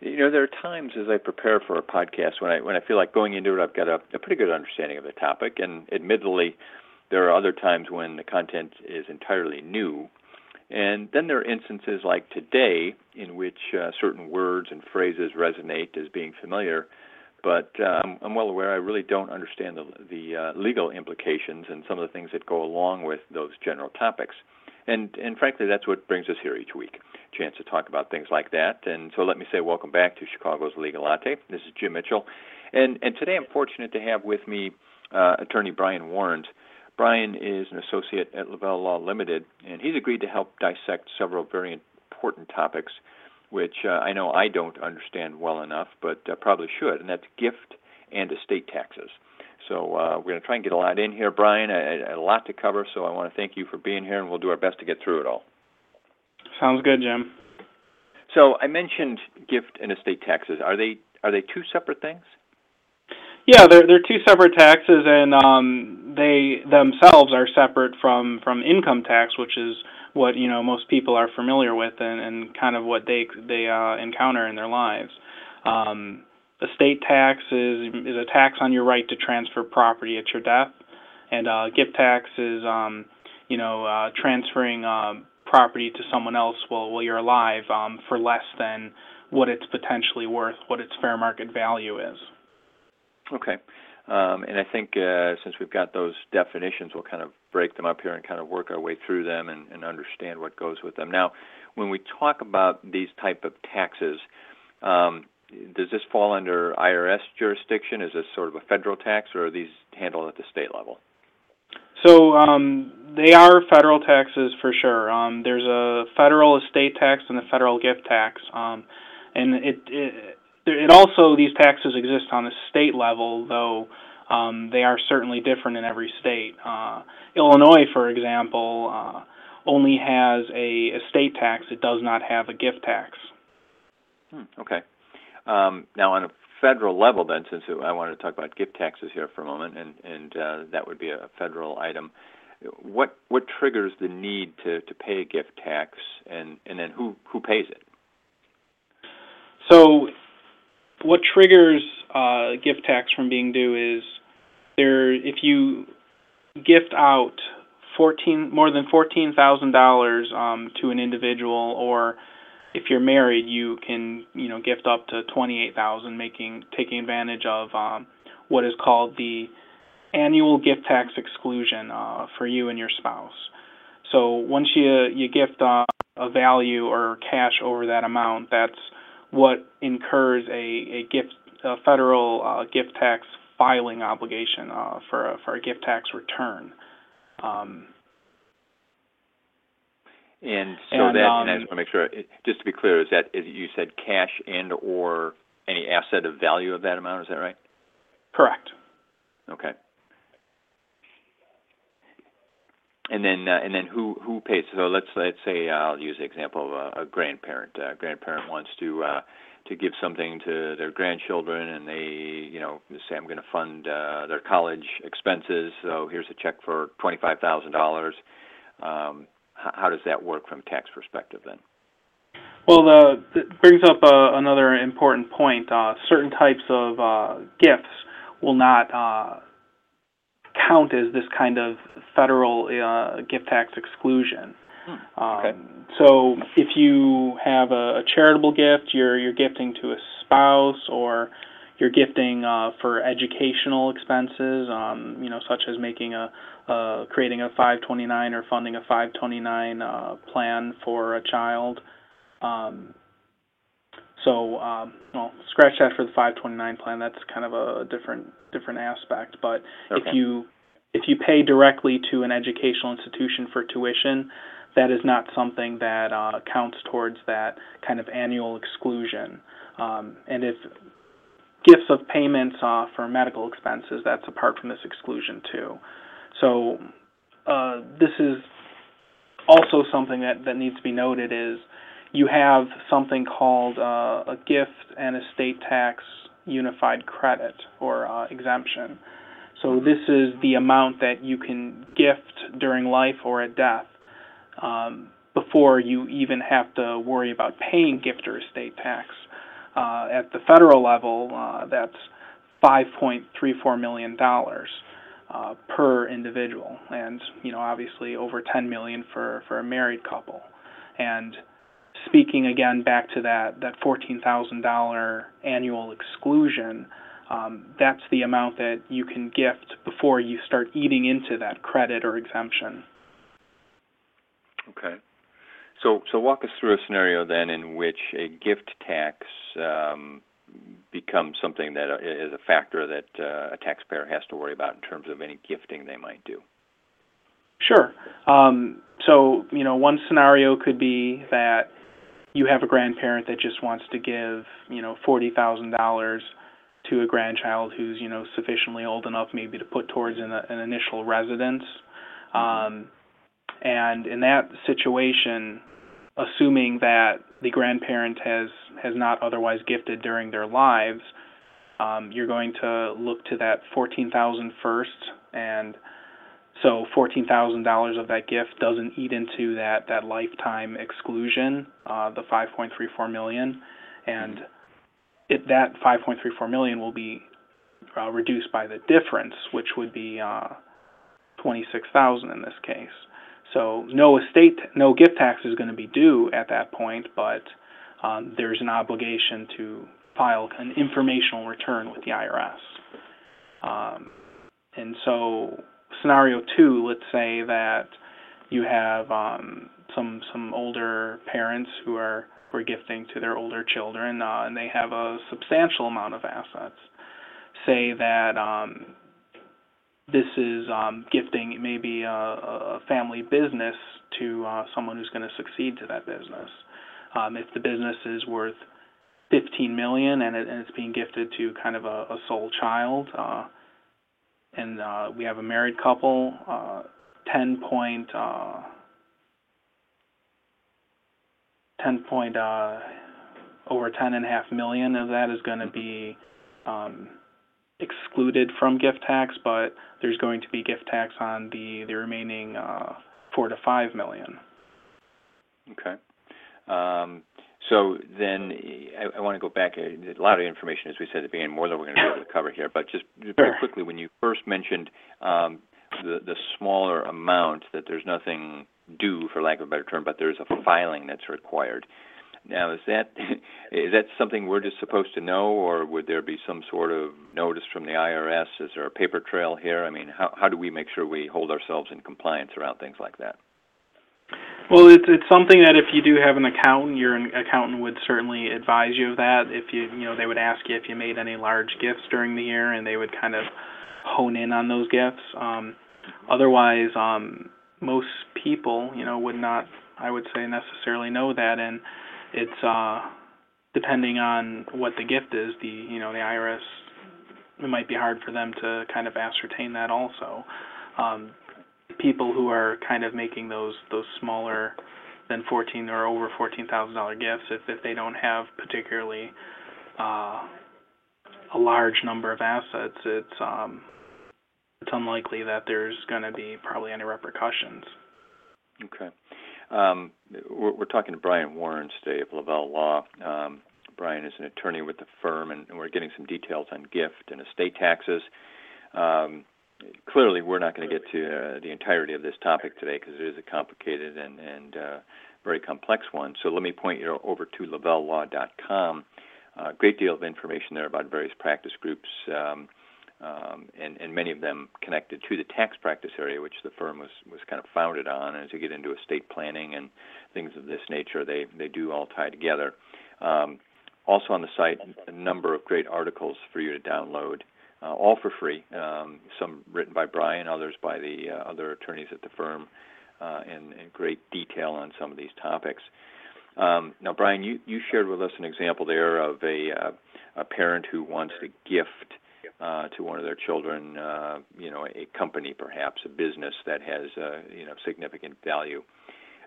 You know, there are times as I prepare for a podcast when I when I feel like going into it, I've got a, a pretty good understanding of the topic, and admittedly, there are other times when the content is entirely new. And then there are instances like today in which uh, certain words and phrases resonate as being familiar, but um, I'm well aware I really don't understand the, the uh, legal implications and some of the things that go along with those general topics. And and frankly, that's what brings us here each week. Chance to talk about things like that. And so let me say welcome back to Chicago's Legal Latte. This is Jim Mitchell, and and today I'm fortunate to have with me uh, Attorney Brian Warens. Brian is an associate at Lavelle Law Limited, and he's agreed to help dissect several very important topics, which uh, I know I don't understand well enough, but uh, probably should, and that's gift and estate taxes. So uh, we're going to try and get a lot in here, Brian. A, a lot to cover, so I want to thank you for being here, and we'll do our best to get through it all. Sounds good, Jim. So I mentioned gift and estate taxes. Are they are they two separate things? Yeah, they're they're two separate taxes, and um, they themselves are separate from from income tax, which is what you know most people are familiar with, and, and kind of what they they uh, encounter in their lives. Um, estate tax is is a tax on your right to transfer property at your death, and uh, gift tax is um, you know uh, transferring um, property to someone else while while you're alive um, for less than what it's potentially worth, what its fair market value is. Okay. Um, and I think uh, since we've got those definitions, we'll kind of break them up here and kind of work our way through them and, and understand what goes with them. Now, when we talk about these type of taxes, um, does this fall under IRS jurisdiction? Is this sort of a federal tax, or are these handled at the state level? So um, they are federal taxes for sure. Um, there's a federal estate tax and a federal gift tax, um, and it, it it also these taxes exist on the state level, though um, they are certainly different in every state. Uh, Illinois, for example, uh, only has a estate tax; it does not have a gift tax. Hmm, okay. Um, now, on a federal level, then, since I wanted to talk about gift taxes here for a moment, and and uh, that would be a federal item. What what triggers the need to, to pay a gift tax, and and then who who pays it? So, what triggers uh, gift tax from being due is there if you gift out fourteen more than fourteen thousand um, dollars to an individual or if you're married, you can you know gift up to twenty eight thousand, making taking advantage of um, what is called the annual gift tax exclusion uh, for you and your spouse. So once you you gift uh, a value or cash over that amount, that's what incurs a, a gift a federal uh, gift tax filing obligation uh, for a, for a gift tax return. Um, and so and, that, um, and I just want to make sure, just to be clear, is that is you said cash and or any asset of value of that amount? Is that right? Correct. Okay. And then uh, and then who who pays? So let's let's say uh, I'll use the example of a, a grandparent. A grandparent wants to uh, to give something to their grandchildren, and they you know say I'm going to fund uh, their college expenses. So here's a check for twenty five thousand um, dollars how does that work from tax perspective then? Well, the, it brings up uh, another important point. Uh, certain types of uh, gifts will not uh, count as this kind of federal uh, gift tax exclusion. Hmm. Okay. Um, so, if you have a, a, charitable gift, you're you're gifting to a spouse, or you're gifting uh, for educational expenses, um, you know, such as making a uh, creating a 529 or funding a 529 uh, plan for a child. Um, so, um, well, scratch that for the 529 plan. That's kind of a different different aspect. But okay. if you if you pay directly to an educational institution for tuition, that is not something that uh, counts towards that kind of annual exclusion. Um, and if gifts of payments uh, for medical expenses, that's apart from this exclusion too. So uh, this is also something that, that needs to be noted is you have something called uh, a gift and estate tax unified credit or uh, exemption. So this is the amount that you can gift during life or at death um, before you even have to worry about paying gift or estate tax. Uh, at the federal level, uh, that's $5.34 million uh, per individual, and you know obviously over 10 million for for a married couple. And speaking again back to that that $14,000 annual exclusion, um, that's the amount that you can gift before you start eating into that credit or exemption. Okay. So, so walk us through a scenario then in which a gift tax um, becomes something that uh, a factor that uh, a taxpayer has to worry about in terms of any gifting they might do. Sure. Um, so, you know, one scenario could be that you have a grandparent that just wants to give, you know, forty thousand dollars to a grandchild who's, you know, sufficiently old enough maybe to put towards an, an initial residence. Mm-hmm. Um, and in that situation, assuming that the grandparent has has not otherwise gifted during their lives, um, you're going to look to that fourteen thousand first, and so fourteen thousand dollars of that gift doesn't eat into that that lifetime exclusion, uh, the five point three four million, and it that five point three four million will be uh, reduced by the difference, which would be uh, twenty six thousand in this case. So no estate, no gift tax is going to be due at that point, but um, there's an obligation to file an informational return with the IRS. Um, and so scenario two, let's say that you have um, some some older parents who are who are gifting to their older children, uh, and they have a substantial amount of assets. Say that um, this is um, gifting maybe a, a, family business to uh, someone who's going to succeed to that business. Um, if the business is worth 15 million and, it, and it's being gifted to kind of a, a sole child, uh, and uh, we have a married couple, uh, 10 point, uh, 10 point, uh, over 10 and a half million of that is going to be um, excluded from gift tax, but there's going to be gift tax on the the remaining uh, four to five million. Okay. Um, so then I, I, want to go back. A lot of information, as we said at the beginning, more than we're going to be able to cover here. But just very sure. quickly, when you first mentioned um, the the smaller amount, that there's nothing due, for lack of a better term, but there's a filing that's required. Now, is that is that something we're just supposed to know, or would there be some sort of notice from the IRS? Is there a paper trail here? I mean, how how do we make sure we hold ourselves in compliance around things like that? Well, it's it's something that if you do have an accountant, your accountant would certainly advise you of that. If you you know they would ask you if you made any large gifts during the year, and they would kind of hone in on those gifts. Um, otherwise, um, most people you know would not, I would say, necessarily know that, and it's uh, depending on what the gift is, the you know the IRS it might be hard for them to kind of ascertain that also. Um, people who are kind of making those those smaller than fourteen or over fourteen thousand dollar gifts, if if they don't have particularly uh, a large number of assets, it's um, it's unlikely that there's going to be probably any repercussions. Okay. Um, we're, we're, talking to Brian Warren today of Lavelle Law. Um, Brian is an attorney with the firm, and, and, we're getting some details on gift and estate taxes. Um, clearly, we're not going to get to uh, the entirety of this topic today because it is a complicated and, and uh, very complex one. So let me point you over to lavellelaw.com. A uh, great deal of information there about various practice groups. Um, um, and, and many of them connected to the tax practice area, which the firm was, was kind of founded on. And as you get into estate planning and things of this nature, they, they do all tie together. Um, also on the site, a number of great articles for you to download, uh, all for free. Um, some written by Brian, others by the uh, other attorneys at the firm, uh, in, in great detail on some of these topics. Um, now, Brian, you, you shared with us an example there of a uh, a parent who wants to gift uh, to one of their children, uh, you know, a company perhaps, a business that has uh, you know significant value.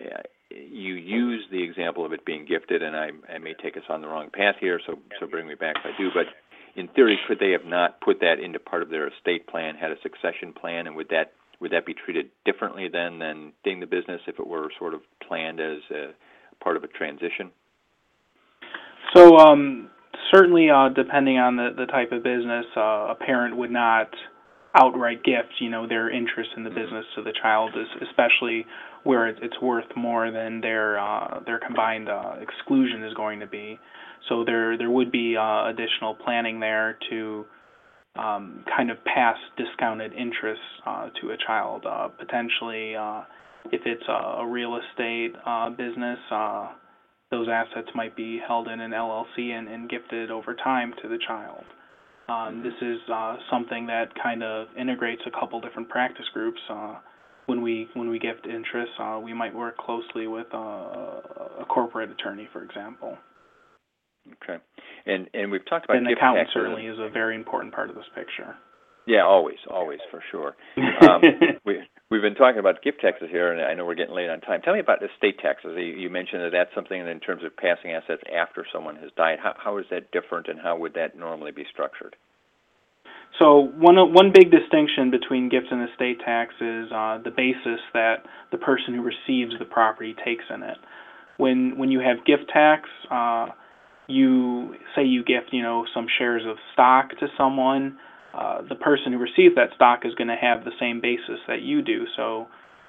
Uh, you use the example of it being gifted, and I, I may take us on the wrong path here, so so bring me back if I do. But in theory, could they have not put that into part of their estate plan, had a succession plan, and would that would that be treated differently then than getting the business if it were sort of planned as a part of a transition? So um, certainly, uh, depending on the, the type of business, uh, a parent would not outright gift, you know, their interest in the mm-hmm. business to the child, especially where it's worth more than their uh, their combined uh, exclusion is going to be. So there there would be uh, additional planning there to um, kind of pass discounted interest uh, to a child. Uh, potentially, uh, if it's a, a real estate uh, business, uh, those assets might be held in an LLC and, and gifted over time to the child. Um, this is uh, something that kind of integrates a couple different practice groups. Uh, when we when we gift interests, uh, we might work closely with uh, a corporate attorney, for example. Okay, and and we've talked about and gift accountant certainly is a very important part of this picture. Yeah, always, always for sure. Um, we we've been talking about gift taxes here, and I know we're getting late on time. Tell me about estate taxes. You, you mentioned that that's something in terms of passing assets after someone has died. How how is that different, and how would that normally be structured? So one one big distinction between gift and estate tax is uh, the basis that the person who receives the property takes in it. When when you have gift tax, uh, you say you gift you know some shares of stock to someone uh, the person who receives that stock is going to have the same basis that you do. So,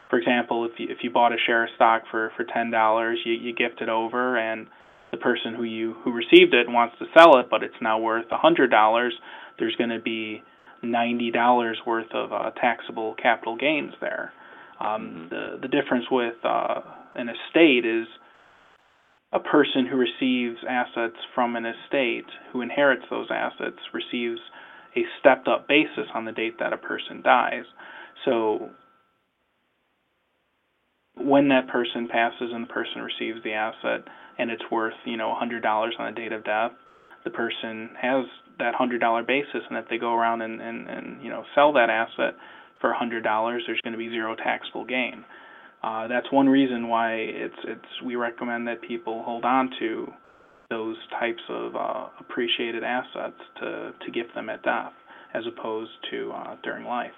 for example, if you if you bought a share of stock for for ten dollars, you you gift it over, and the person who you who received it wants to sell it, but it's now worth a hundred dollars. There's going to be ninety dollars worth of uh, taxable capital gains there. Um, mm-hmm. the the difference with uh, an estate is a person who receives assets from an estate who inherits those assets receives a stepped up basis on the date that a person dies. So when that person passes and the person receives the asset and it's worth, you know, $100 on the date of death, the person has that $100 basis and if they go around and, and, and you know, sell that asset for $100, there's going to be zero taxable gain. Uh, that's one reason why it's it's we recommend that people hold on to those types of uh, appreciated assets to, to gift them at death as opposed to uh, during life.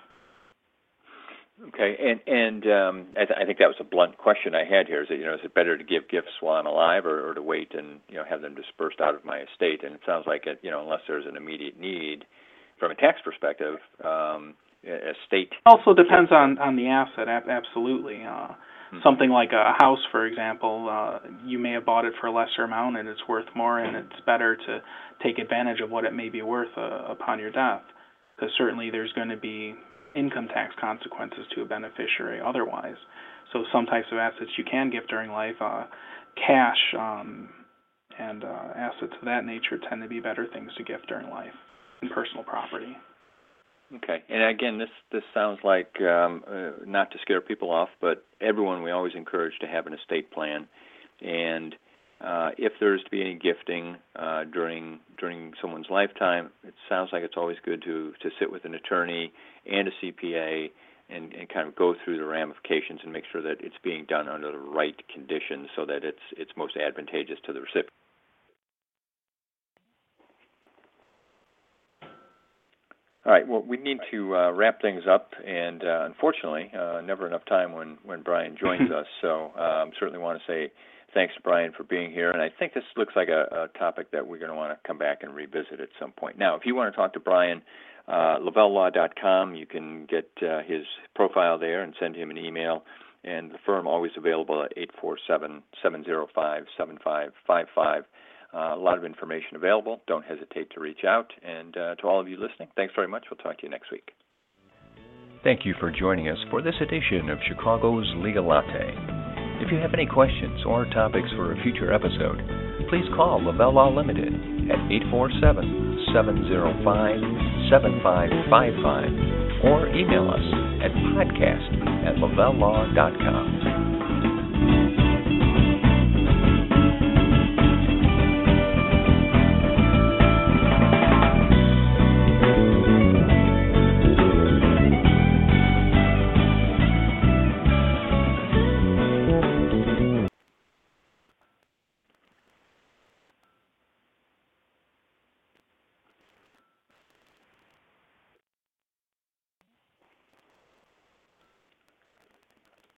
Okay, and and um, I, th- I think that was a blunt question I had here. Is it you know is it better to give gifts while I'm alive, or, or to wait and you know have them dispersed out of my estate? And it sounds like it you know unless there's an immediate need, from a tax perspective, um, estate also depends on on the asset. Absolutely, uh, Mm-hmm. Something like a house, for example, uh, you may have bought it for a lesser amount and it's worth more, and it's better to take advantage of what it may be worth uh, upon your death. Because certainly there's going to be income tax consequences to a beneficiary otherwise. So some types of assets you can gift during life, uh, cash um, and uh, assets of that nature tend to be better things to gift during life than personal property. Okay, and again, this this sounds like um, uh, not to scare people off, but everyone we always encourage to have an estate plan, and uh, if there's to be any gifting uh, during during someone's lifetime, it sounds like it's always good to to sit with an attorney and a CPA and, and kind of go through the ramifications and make sure that it's being done under the right conditions so that it's it's most advantageous to the recipient. All right. Well, we need to uh, wrap things up, and uh, unfortunately, uh, never enough time when when Brian joins us. So, um, certainly want to say thanks to Brian for being here. And I think this looks like a, a topic that we're going to want to come back and revisit at some point. Now, if you want to talk to Brian, uh, LavelleLaw.com, you can get uh, his profile there and send him an email. And the firm always available at 847 705 7555. Uh, a lot of information available. Don't hesitate to reach out. And uh, to all of you listening, thanks very much. We'll talk to you next week. Thank you for joining us for this edition of Chicago's Legal Latte. If you have any questions or topics for a future episode, please call Lavelle Law Limited at 847 705 7555 or email us at podcast at lavellelaw.com.